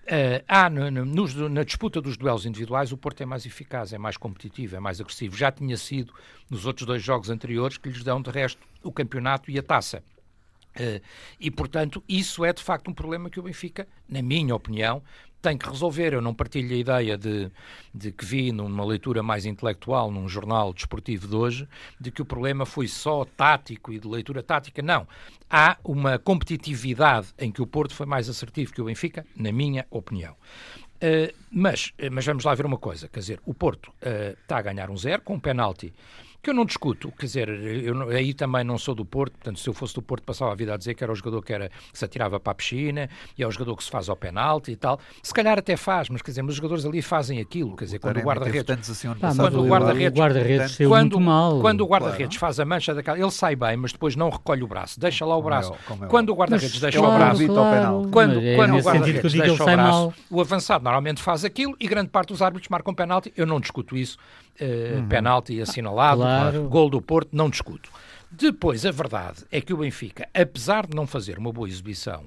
Uh, há no, no, na disputa dos duelos individuais o Porto é mais eficaz, é mais competitivo, é mais agressivo. Já tinha sido nos outros dois jogos anteriores que lhes dão de resto o campeonato e a taça. Uh, e, portanto, isso é de facto um problema que o Benfica, na minha opinião, tem que resolver. Eu não partilho a ideia de, de que vi numa leitura mais intelectual num jornal desportivo de hoje, de que o problema foi só tático e de leitura tática. Não. Há uma competitividade em que o Porto foi mais assertivo que o Benfica, na minha opinião. Uh, mas, mas vamos lá ver uma coisa, quer dizer, o Porto uh, está a ganhar um zero com um penalti que eu não discuto, quer dizer, eu aí também não sou do Porto, portanto, se eu fosse do Porto, passava a vida a dizer que era o jogador que, era, que se atirava para a piscina e é o jogador que se faz ao penalti e tal. Se calhar até faz, mas quer dizer, mas os jogadores ali fazem aquilo, quer dizer, quando o guarda-redes. Assim, quando o guarda-redes guarda quando, mal. Quando o guarda-redes claro. faz a mancha daquela, ele sai bem, mas depois não recolhe o braço, deixa lá o braço. É, é, quando o guarda-redes deixa claro, o braço, claro, quando, é quando o guarda-redes deixa o braço, mal. o avançado normalmente faz aquilo e grande parte dos árbitros marcam penalti. Eu não discuto isso. Uh, uhum. penalti assinalado, claro. gol do Porto, não discuto. Depois, a verdade é que o Benfica, apesar de não fazer uma boa exibição,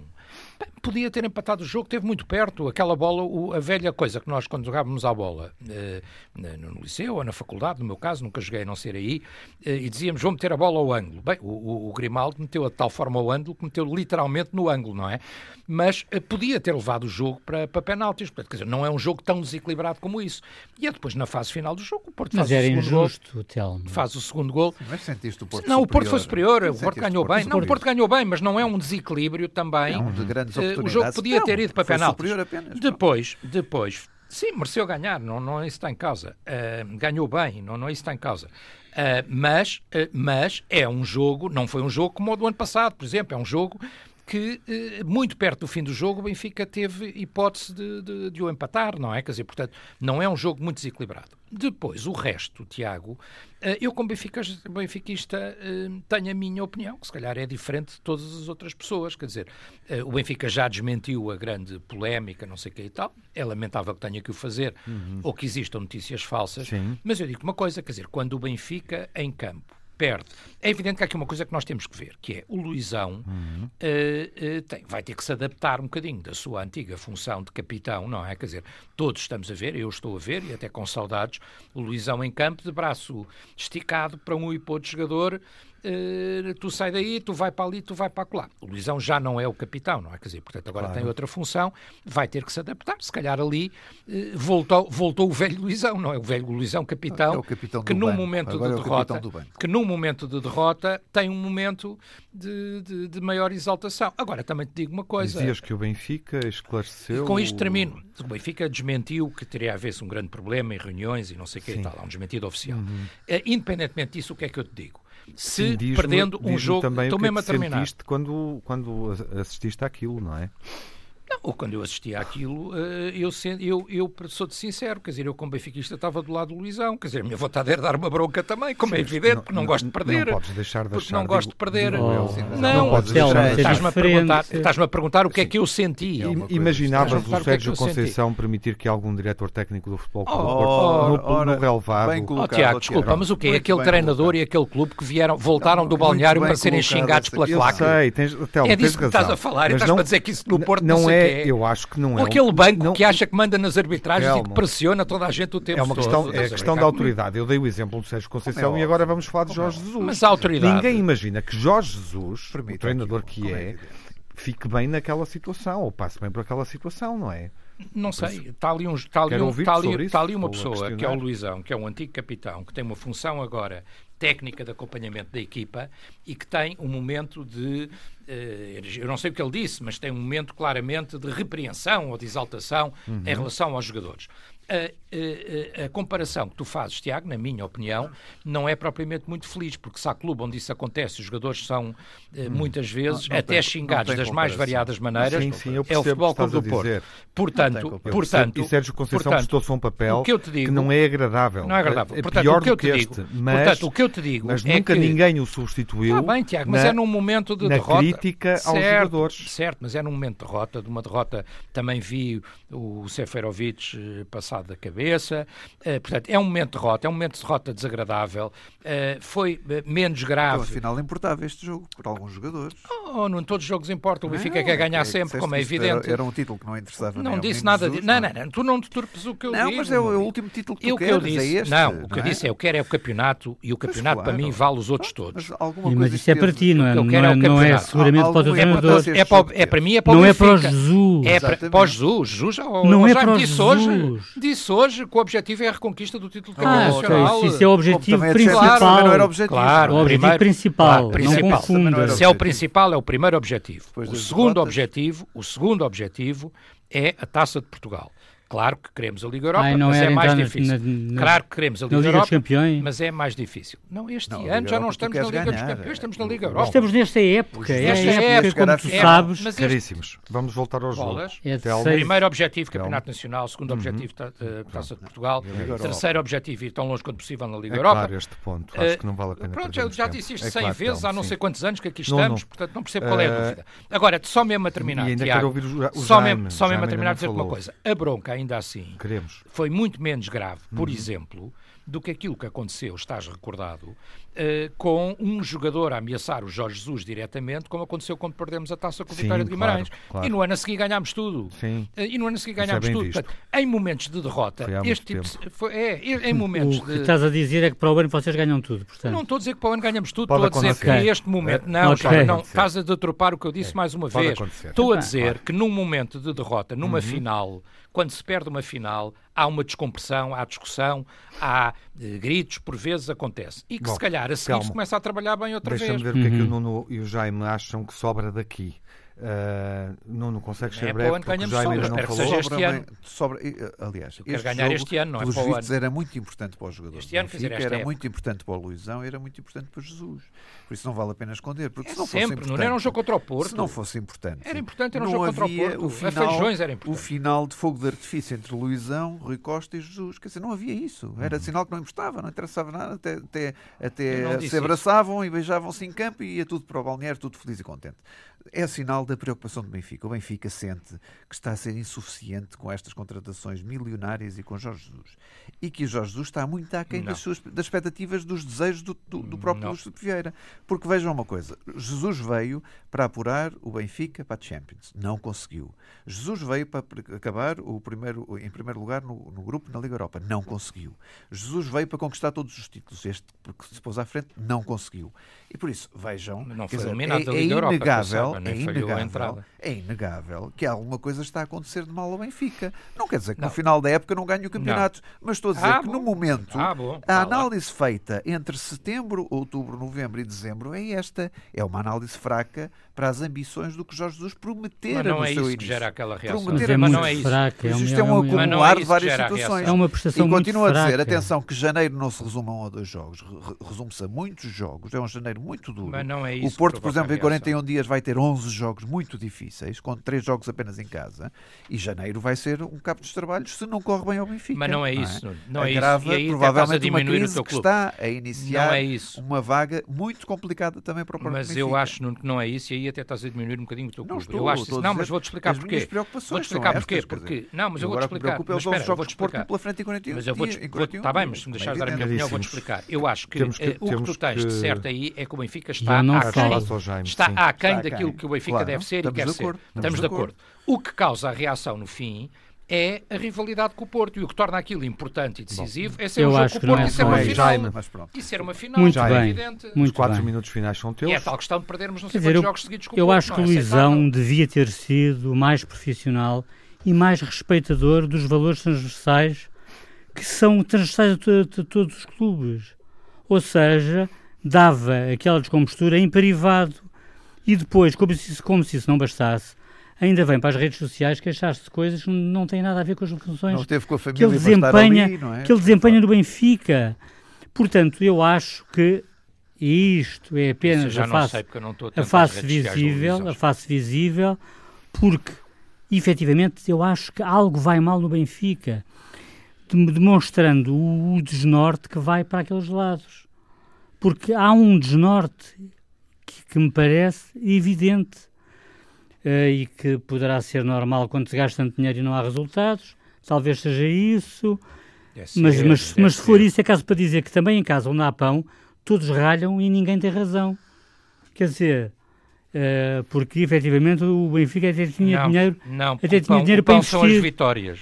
Podia ter empatado o jogo, teve muito perto. Aquela bola, o, a velha coisa que nós, quando jogávamos à bola eh, no liceu ou na faculdade, no meu caso, nunca joguei a não ser aí, eh, e dizíamos, vou meter a bola ao ângulo. Bem, o, o, o Grimaldo meteu de tal forma ao ângulo que meteu literalmente no ângulo, não é? Mas eh, podia ter levado o jogo para, para penaltis. Portanto, quer dizer, não é um jogo tão desequilibrado como isso. E é depois, na fase final do jogo, o Porto Mas faz era o segundo injusto, gol, Telmo. faz o segundo gol. Mas sentiste o Porto Não, o Porto foi superior, o Porto ganhou Porto bem. Não, o superior. Porto ganhou bem, mas não é um desequilíbrio também. É um de grandes Eh, o oportunidades. jogo podia Não, ter ido para penaltis. superior apenas. Depois, depois, sim, mereceu ganhar, não, não isso está em causa. Eh, ganhou bem, não, não isso está em causa. Eh, mas, eh, mas é um jogo, não foi um jogo como o do ano passado, por exemplo, é um jogo que eh, muito perto do fim do jogo o Benfica teve hipótese de, de, de o empatar, não é? Quer dizer, portanto, não é um jogo muito desequilibrado. Depois, o resto, Tiago, eh, eu como benfica- benfiquista eh, tenho a minha opinião, que se calhar é diferente de todas as outras pessoas, quer dizer, o Benfica já desmentiu a grande polémica, não sei o que e tal, é lamentável que tenha que o fazer, ou que existam notícias falsas, Sim. mas eu digo uma coisa, quer dizer, quando o Benfica em campo perde, é evidente que há aqui uma coisa que nós temos que ver, que é o Luizão eh, eh, tem- vai ter que se adaptar um bocadinho da sua antiga função de capitão, não é? Quer dizer, todos estamos a ver, eu estou a ver, e até com saudades, o Luizão em campo de braço esticado para um e para outro jogador, eh, tu sai daí, tu vai para ali, tu vai para lá. O Luizão já não é o capitão, não é? Quer dizer, portanto, agora tem outra função, vai ter que se adaptar. Se calhar ali eh, voltou, voltou o velho Luizão, não é? O velho Luizão capitão, É o capitão que num banco. momento Agora de é derrota, que num momento de derrota tem um momento de, de- de maior exaltação. Agora, também te digo uma coisa. Dizias que o Benfica esclareceu. E com isto termino. O Benfica desmentiu que teria ver um grande problema em reuniões e não sei o que e tal. Há um desmentido oficial. Eh, independentemente disso, o que é que eu te digo? Se perdendo um jogo, também estou é mesmo a terminar. quando, quando assististe àquilo, não é? Não, ou quando eu assisti àquilo, eh, eu, eu, eu sou-de sincero, quer dizer, eu como benfiquista estava do lado do Luizão, quer dizer, a minha vontade era dar uma bronca também, como é evidente, porque não, gosto de perder. Não podes deixar de achar. não gosto de perder. digo. Oh, Não, não podes deixar de é achar. Estás-me a perguntar, estás-me a perguntar o que é que eu senti. É. Imaginavas Estás o que é Sérgio que. Conceição permitir que algum diretor técnico do futebol Clube do Oh, Porto, no, relevado, bem Oh, Tiago, desculpa, mas o quê? Muito Aquele treinador colocado. e aquele clube que vieram, voltaram Não, do balneário para serem xingados pela eu claque. sei, tens, Telmo, É disso que estás a falar e Mas estás-me a dizer que isso no Porto não, não sei é, quê. eu acho que não é. Ou aquele banco não- que acha que manda nas arbitragens e que pressiona toda a gente o tempo É uma todo. questão, é Estás a questão da autoridade. Eu dei o exemplo do Sérgio Conceição Como é e agora vamos falar de Como é Jorge Jesus. Mas a autoridade- Ninguém imagina que Jorge Jesus, Permita o treinador aquilo, que é é, fique bem naquela situação ou passe bem por aquela situação, não é? Não sei, está ali, um, está ali, um, está ali, está ali uma pessoa que é o Luizão, que é um antigo capitão, que tem uma função agora técnica de acompanhamento da equipa e que tem um momento de. Eh, eu não sei o que ele disse, mas tem um momento claramente de repreensão ou de exaltação Uhum. em relação aos jogadores. A, a- a- comparação que tu fazes, Tiago, na minha opinião, não é propriamente muito feliz, porque se há clube onde isso acontece, os jogadores são eh, muitas vezes Não- não até tem- xingados das mais variadas maneiras. Sim, sim, eu é o Futebol que Clube do Porto. Portanto, portanto, e Sérgio Conceição prestou-se um papel que digo- não é agradável. Não é agradável. É Portanto, pior o que eu te que digo- este. Mas, portanto, o que eu te digo mas é nunca que- ninguém o substituiu. Está bem, Tiago, mas na- é num momento de na derrota. crítica aos certo, jogadores. Certo, mas é num momento de derrota, de uma derrota também vi o Seferovic eh, passado da cabeça. Eh, portanto, é um momento de derrota, é um momento de derrota desagradável. Eh, foi eh, menos Então, grave. afinal, importava este jogo para alguns jogadores. Oh, não, todos os jogos importam. O Benfica Não, quer ganhar é, sempre, como é evidente. Era, era um título que não interessava Não disse nada Jesus, disso. Não, não, não, tu não deturpes o que eu Não, digo. mas é o, é último título que E tu o que eu queres, disse, é este. não, o que eu é? disse é eu quero é o campeonato e o campeonato para claro. mim vale os outros todos. Mas, isso é para ti, não é? eu Não quero é é, não é seguramente para o teu Alguma treinador. importância É para, é para mim, é para Não o é para o. Jesus. É para, para o Jesus. Jesus já, Não é para me o disse hoje, Jesus. Disse hoje que o objetivo é a reconquista do título de Ah, nacional. se isso é o objetivo Champions principal. também não era objetivo. Claro, o objetivo primeiro- principal, claro, não principal. Não Se é o principal, é o primeiro objetivo. Depois o segundo objetivo, o segundo objetivo é a Taça de Portugal. Claro que queremos a Liga Europa, Ai, não mas é mais difícil. na- na- claro que queremos a Liga, Liga dos Europa, Campeões. mas é mais difícil. Não, este Não, ano já não tu estamos na Liga dos ganhar. Campeões, estamos na Liga Europa. Estamos nesta época. É Esta época, época, como tu é, sabes. mas este- Caríssimos, vamos voltar ao jogo. Bolas. É Primeiro objetivo. Campeonato Nacional. Segundo objetivo, ta- eh, Taça de Portugal. Terceiro objetivo, ir tão longe quanto possível na Liga É Europa. claro este ponto. Eh, Acho que não vale a pena Pronto, já disse isto É 100 claro, vezes, há não sei quantos anos que aqui estamos, portanto não percebo qual é a Eh, dúvida. Agora, só mesmo a terminar, Tiago, só mesmo, a terminar dizer uma coisa. A bronca, ainda assim, Queremos. foi muito menos grave, por Uhum. exemplo, do que aquilo que aconteceu, estás recordado, uh, com um jogador a ameaçar o Jorge Jesus diretamente, como aconteceu quando perdemos a taça com o Vitória de Guimarães. Claro, claro. E no ano a seguir ganhámos tudo. Sim. Uh, e no ano a seguir ganhámos é tudo. Portanto, em momentos de derrota, este tipo de, foi, é, em momentos o que de... estás a dizer é que para o ano vocês ganham tudo. Portanto. Não estou a dizer que para o ano ganhamos tudo, Pode estou a dizer acontecer. que neste momento. É. Não, Ok. Jorge, não, estás a detropar o que eu disse mais uma Pode vez. acontecer. Estou a dizer que num momento de derrota, numa final, quando se perde uma final, há uma descompressão, há discussão, há eh, gritos, por vezes acontece. E que Bom, se calhar a seguir se começa a trabalhar bem outra Deixa-me vez. ver o que é que o Uhum. Nuno e o Jaime acham que sobra daqui. Uh, Nuno, consegues É ser para o breve ano porque o ganhamos Jaime só, ainda não falou. seja este ano. bem- sobra- e, eh, aliás, este ganhar jogo, este ano, não é pelos para o vistos, ano. era muito importante para os jogadores. Este ano, Benfica, era época. muito importante para o Luizão, era muito importante para Jesus. Por isso não vale a pena esconder. Porque É se não fosse sempre, importante, não era um jogo contra o Porto. Se não fosse importante, Era importante, era um não jogo contra o havia Porto. O final, era o final de fogo de artifício entre Luizão, Rui Costa e Jesus. Quer dizer, não havia isso. Era sinal que não importava, não interessava nada. Até, até, até não se abraçavam e beijavam-se em campo e ia tudo para o balneário, tudo feliz e contente. É sinal da preocupação do Benfica. O Benfica sente que está a ser insuficiente com estas contratações milionárias e com Jorge Jesus. E que o Jorge Jesus está muito aquém das, suas, das expectativas, dos desejos do, do, do próprio. Luís Filipe Vieira. Porque vejam uma coisa: Jesus veio para apurar o Benfica para a Champions. Não conseguiu. Jesus veio para acabar o primeiro, em primeiro lugar no, no grupo na Liga Europa. Não conseguiu. Jesus veio para conquistar todos os títulos. Este, porque se pôs à frente, não conseguiu. E por isso, vejam. Não foi dizer, eliminado é, da é Liga Europa, que eu inegável, é falhou a inegável, entrada. é inegável que alguma coisa está a acontecer de mal ao Benfica. Não quer dizer que Não. no final da época não ganhe o campeonato, mas estou a dizer Ah, que bom. no momento Ah, bom. a análise feita entre setembro, outubro, novembro e dezembro é esta. É uma análise fraca para as ambições do que Jorge Jesus prometera Mas não no é seu início. gera aquela reação. Prometer Mas é a muito não é isso. fraca. É, isto é um Mas não é acumular de que várias situações. é uma prestação E muito continuo a dizer, fraca. atenção, que janeiro não se resume a um ou dois jogos, re- resume-se a muitos jogos, é um janeiro muito duro. Mas não é isso o Porto, por exemplo, em a reação. 41 dias vai ter 11 jogos muito difíceis, com 3 jogos apenas em casa, e janeiro vai ser um cabo dos trabalhos se não corre bem ao Benfica. Mas não é isso, não é isso. Agrava E aí até provavelmente estás a uma diminuir o crise teu que está a iniciar Não é isso. uma vaga muito complicada também para o próprio Mas Benfica. eu acho Nuno, que não é isso e aí até estás a diminuir um bocadinho o teu Não clube. estou, eu acho estou não, mas vou-te explicar as porquê. Vou-te explicar porquê. estas, quer Porque, não, mas eu vou-te agora explicar. Mas os 11 espera, jogos vou-te explicar. pela frente em 41 Mas eu vou, dias, te em vou, 41 tá bem, mas se me deixares dar a minha opinião, vou-te explicar. Eu acho que, eh, o que tu tens de certo aí é que o Benfica está não aquém, está aquém Está daquilo aquém. que o Benfica Claro, deve ser e quer de ser. acordo, Estamos estamos de de acordo. O que causa a reação no fim é a rivalidade com o Porto e o que torna aquilo importante e decisivo é ser eu um jogo com o Porto é e ser uma final. Jaime. E ser uma final, Muito é bem. evidente. Muito Os 4 bem. minutos finais são teus. E é tal questão de perdermos não sei quantos eu- jogos seguidos com o Eu Porto, acho que não o é Luizão devia ter sido mais profissional e mais respeitador dos valores transversais que são transversais a todos os clubes. Ou seja, dava aquela descompostura em privado e depois, como se, como se isso não bastasse, ainda vem para as redes sociais queixar-se de coisas que não têm nada a ver com as funções com que ele desempenha, ali, não é? que ele desempenha no Benfica. Portanto, eu acho que isto é apenas já a não face sei porque eu não estou a face visível, a face visível, porque efetivamente eu acho que algo vai mal no Benfica, dem- demonstrando o desnorte que vai para aqueles lados. Porque há um desnorte que, me parece evidente eh, e que poderá ser normal quando se gasta tanto dinheiro e não há resultados. Talvez seja isso, Deve mas, ser, mas, deve mas se for isso, é caso para dizer que também em casa onde há pão, todos ralham e ninguém tem razão. Quer dizer, eh, porque efetivamente o Benfica até tinha não, dinheiro, Não, até o tinha pão, dinheiro o pão para são as investir. vitórias.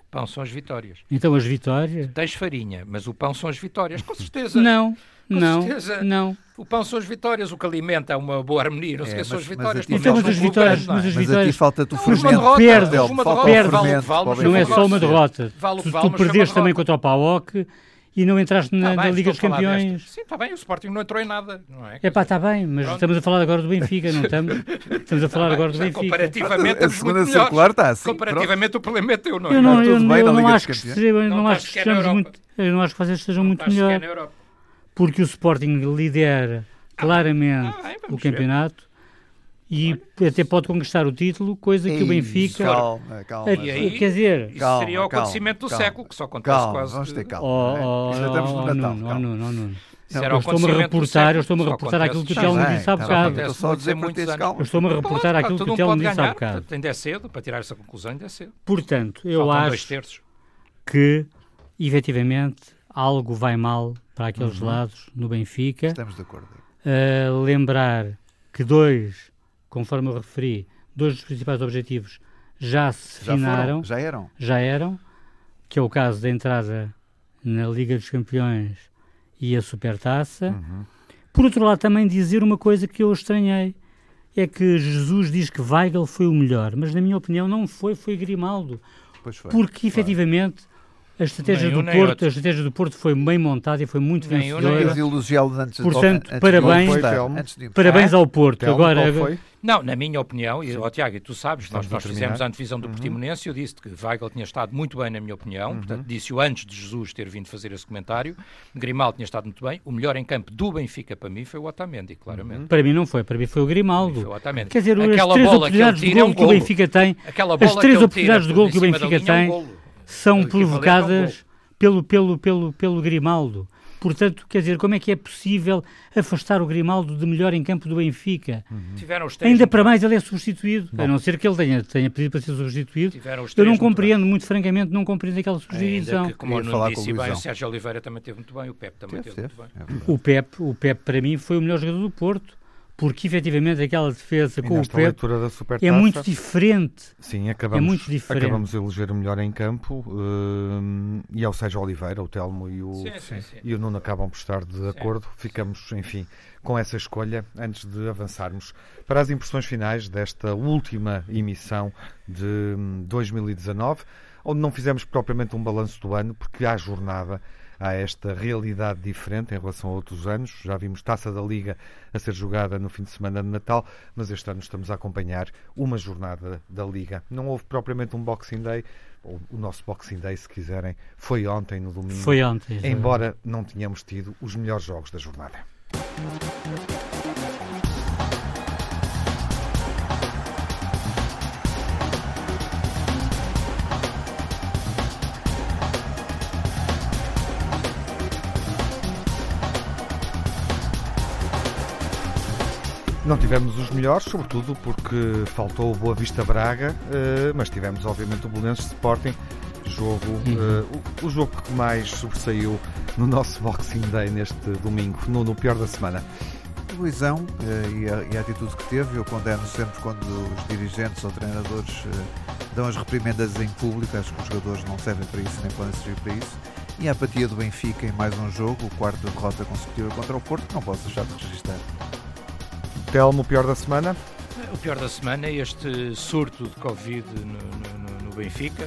O pão são as vitórias. então as vitórias. Tens farinha, mas o pão são as vitórias. Com certeza. Não, Com não, certeza. não. O pão são as vitórias. O que alimenta uma boa harmonia. Não sei o É, que são mas- as mas vitórias. Pelo Então, mas as vitórias- é? mas as Mas vitórias- a ti falta-te o fermento. derrota, Perde. Uma derrota, vale que vale, mas Não é só uma derrota. Vale que Tu, tu mas perdeste também contra o PAOC e não entraste na, Tá na bem, Liga dos Campeões. desta. Sim, está bem, o Sporting não entrou em nada, não é? É pá, está bem, mas Pronto. estamos a falar agora do Benfica, não estamos? Estamos a falar Tá agora bem, do mas, Benfica. Comparativamente, A segunda circular está assim. Comparativamente, o problema é teu, não é? Eu não, tudo eu, bem eu na não Liga acho dos que eu Não acho que na estejamos Europa. muito, eu não acho que vocês estejam Não muito melhor, na. Porque o Sporting lidera claramente Ah, bem, o vamos ver. campeonato e até pode conquistar o título, coisa que o Benfica, Calma, calma. E aí- quer dizer, Isso Calma, seria o calma, acontecimento do calma. século, que só acontece Calma, quase... vamos ter calma. oh, não é? oh, Ainda estamos no oh, Natal. Oh, calma. Nuno, oh, Nuno. Isso era Eu estou-me a reportar, eu estou-me a reportar aquilo que o Telmo disse há bocado. Acontece só dizer muito, calma. Eu estou-me a reportar aquilo que o Telmo pode disse há ganhar, bocado. ainda é cedo, para tirar essa conclusão ainda é cedo. Portanto, eu acho que, efetivamente, algo vai mal para aqueles Uhum. lados no Benfica. Estamos de acordo. Uh, lembrar que dois, conforme eu referi, dois dos principais objetivos já se Já finaram, foram? Já eram? já eram, que é o caso da entrada na Liga dos Campeões e a Supertaça. Uhum. Por outro lado, também dizer uma coisa que eu estranhei, é que Jesus diz que Weigl foi o melhor, mas na minha opinião não foi, foi Grimaldo, Pois foi. porque efetivamente a estratégia do Porto, outro. a estratégia do Porto foi bem montada e foi muito Nem vencedora. Antes Portanto, antes de parabéns. Telmo. antes de. Parabéns ao Porto. Telmo, Agora, qual foi? Não, na minha opinião, e ó, Tiago, e tu sabes, nós, nós fizemos a antevisão do Uhum. Portimonense e eu disse que Weigl tinha estado muito bem, na minha opinião, portanto, disse-o antes de Jesus ter vindo fazer esse comentário. Grimaldo tinha estado muito bem. O melhor em campo do Benfica, para mim, foi o Otamendi, claramente. para mim não foi, para mim foi o Foi Grimaldo. o Otamendi. Quer dizer, Aquela as três bola que oportunidades de é um gol que o. Benfica tem Aquela As bola três que ele oportunidades de gol que o Benfica é um tem golo. São provocadas pelo, pelo, pelo, pelo Grimaldo. Portanto, quer dizer, como é que é possível afastar o Grimaldo de melhor em campo do Benfica? Tiveram os três Ainda no para mais ele é substituído, a não ser que ele tenha, tenha pedido para ser substituído. Tiveram os Eu não compreendo, muito francamente, não compreendo aquela substituição. Ainda que, como Queria o Nuno falar disse o bem, o. Sérgio Oliveira também teve muito bem, o Pepe também Teve, teve, teve. muito bem. É. O Pep, o Pep para mim foi o melhor jogador do Porto, porque efetivamente aquela defesa E com o Supertaça, é muito diferente. Sim, acabamos, É muito diferente. acabamos de eleger o melhor em campo hum, e é o Sérgio Oliveira, o Telmo e o, Sim, sim, sim. e o Nuno acabam por estar de acordo. Ficamos, enfim, com essa escolha antes de avançarmos para as impressões finais desta última emissão de hum, 2019, onde não fizemos propriamente um balanço do ano, porque há jornada, há esta realidade diferente em relação a outros anos. Já vimos Taça da Liga a ser jogada no fim de semana de Natal, mas este ano estamos a acompanhar uma jornada da Liga. Não houve propriamente um Boxing Day, ou o nosso Boxing Day, se quiserem, foi ontem, no domingo. Foi ontem. Embora não tenhamos tido os melhores jogos da jornada. Não tivemos os melhores, sobretudo porque faltou o Boa Vista Braga, eh, mas tivemos obviamente o Belenenses Sporting, jogo, Uhum. eh, o, o jogo que mais sobressaiu no nosso <laughs> Boxing Day neste domingo, no, no pior da semana. Luizão eh, e, a, e a atitude que teve, eu condeno sempre quando os dirigentes ou treinadores dão as reprimendas em público, acho que os jogadores não servem para isso, nem podem servir para isso. E a apatia do Benfica em mais um jogo, o quarto derrota consecutiva contra o Porto, não posso deixar de registrar. Telmo, o pior da semana? O pior da semana é este surto de Covid no, no- no- Benfica.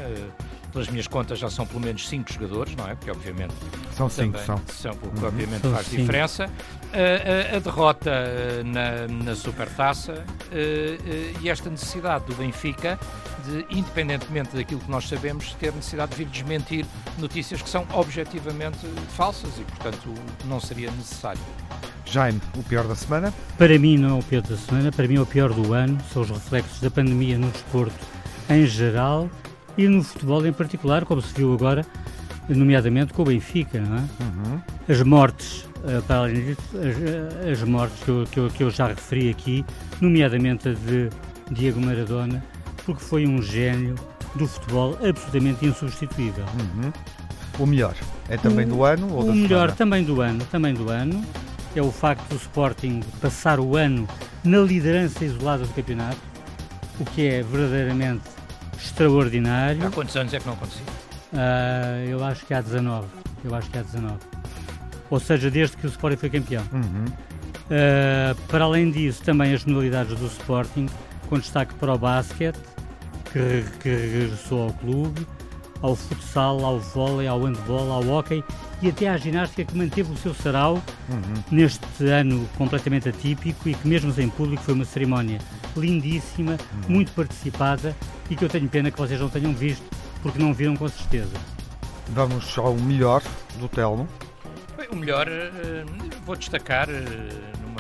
Eh, Pelas minhas contas já são pelo menos 5 jogadores, não é? Porque obviamente São cinco, também são. o que Uhum. obviamente São faz cinco. diferença. A, a- a derrota eh, na, na Supertaça eh, eh, e esta necessidade do Benfica de, independentemente daquilo que nós sabemos, ter necessidade de vir desmentir notícias que são objetivamente falsas e, portanto, não seria necessário. Jaime, o pior da semana? Para mim não é o pior da semana, para mim é o pior do ano, são os reflexos da pandemia no desporto em geral e no futebol em particular, como se viu agora, nomeadamente com o Benfica, não é? Uhum. As mortes, eh, para além disso, as, as mortes que eu, que, eu, que eu já referi aqui, nomeadamente a de Diego Maradona, porque foi um gênio do futebol absolutamente insubstituível. Uhum. O melhor é também do ano ou O melhor semana? também do ano, também do ano, é o facto do Sporting passar o ano na liderança isolada do campeonato, o que é verdadeiramente extraordinário. Há quantos anos é que não acontecia? Ah, eu acho que há 19. Eu acho que há 19. Ou seja, desde que o Sporting foi campeão. Uhum. Uh, para além disso, também as modalidades do Sporting, com destaque para o basquete, que, que regressou ao clube, ao futsal, ao vôlei, ao handball, ao hóquei e até à ginástica que manteve o seu sarau Uhum. neste ano completamente atípico e que mesmo sem público foi uma cerimónia lindíssima, muito participada e que eu tenho pena que vocês não tenham visto, porque não viram com certeza. Vamos ao melhor do Telmo. O melhor, eh, vou destacar eh,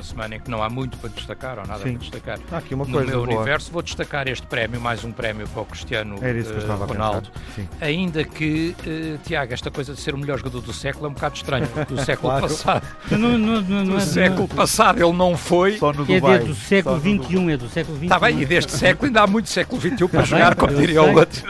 uma semana em que não há muito para destacar ou nada Sim. para destacar. Há aqui uma no coisa meu boa. universo, vou destacar este prémio, mais um prémio para o Cristiano Era isso que eu eh, estava a Ronaldo. Ainda que, eh, Tiago, esta coisa de ser o melhor jogador do século é um bocado estranho. Do <laughs> século Claro. passado. Não, Do é- século passado ele não foi. Só no é Dubai. desde o século no XXI, é do século XXI. Está bem, e deste século ainda há muito século XXI para Tá jogar, bem, como diria o outro.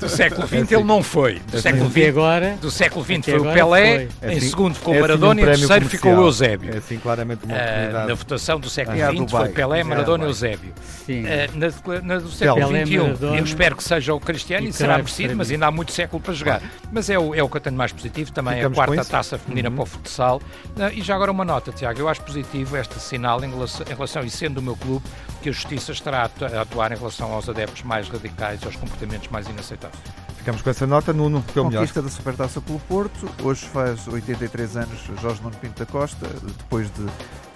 Do século XX ele não foi. Do século Até XX agora, do século XX foi o Pelé, foi. É em assim- segundo ficou é o assim um Maradona e em terceiro ficou o. Eusébio. É assim claramente uma Na votação do século É a XX Dubai. foi Pelé, É a Maradona e. Eusébio. sim. Ah, na, na do século Pelé, XXI, Maradona eu espero que seja o Cristiano e e será merecido, para mas ainda há muito século para jogar. Mas é o, é o que eu tenho mais positivo, também Ficamos é a com quarta taça feminina Uhum. para o futsal. Ah, e já agora uma nota, Tiago, eu acho positivo este sinal em relação, em relação, e sendo o meu clube, que a Justiça estará a atu- a atuar em relação aos adeptos mais radicais e aos comportamentos mais inaceitáveis. Ficamos com essa nota, Nuno, que é o melhor. Conquista da Supertaça pelo Porto. Hoje faz 83 anos Jorge Nuno Pinto da Costa, depois de,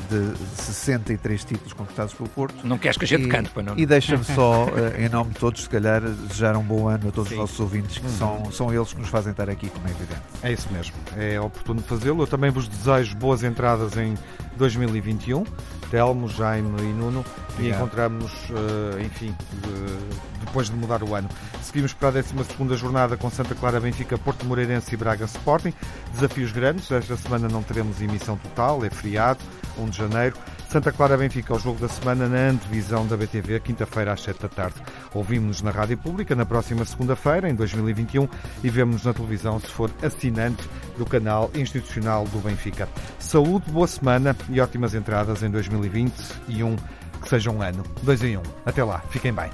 de 63 títulos conquistados pelo Porto. Não queres que a gente E- cante, para não? E deixa-me só, eh, em nome de todos, se calhar, desejar um bom ano a todos Sim. os nossos ouvintes, que Uhum. são, são eles que nos fazem estar aqui, como é evidente. É isso mesmo, é oportuno fazê-lo. Eu também vos desejo boas entradas em 2021. Telmo, Jaime e Nuno. E Obrigado. encontramos-nos, eh, enfim, de- depois de mudar o ano. Seguimos para a 12 jornada com Santa Clara, Benfica, Porto Moreirense e Braga Sporting. Desafios grandes. Esta semana não teremos emissão total, é feriado, 1 de janeiro. Santa Clara Benfica, o jogo da semana na antevisão da BTV, quinta-feira às 7 da tarde. Ouvimos-nos na Rádio Pública na próxima segunda-feira, em 2021, e vemos-nos na televisão se for assinante do canal institucional do Benfica. Saúde, boa semana e ótimas entradas em 2021. Que seja um ano. Dois em um. Até lá. Fiquem bem.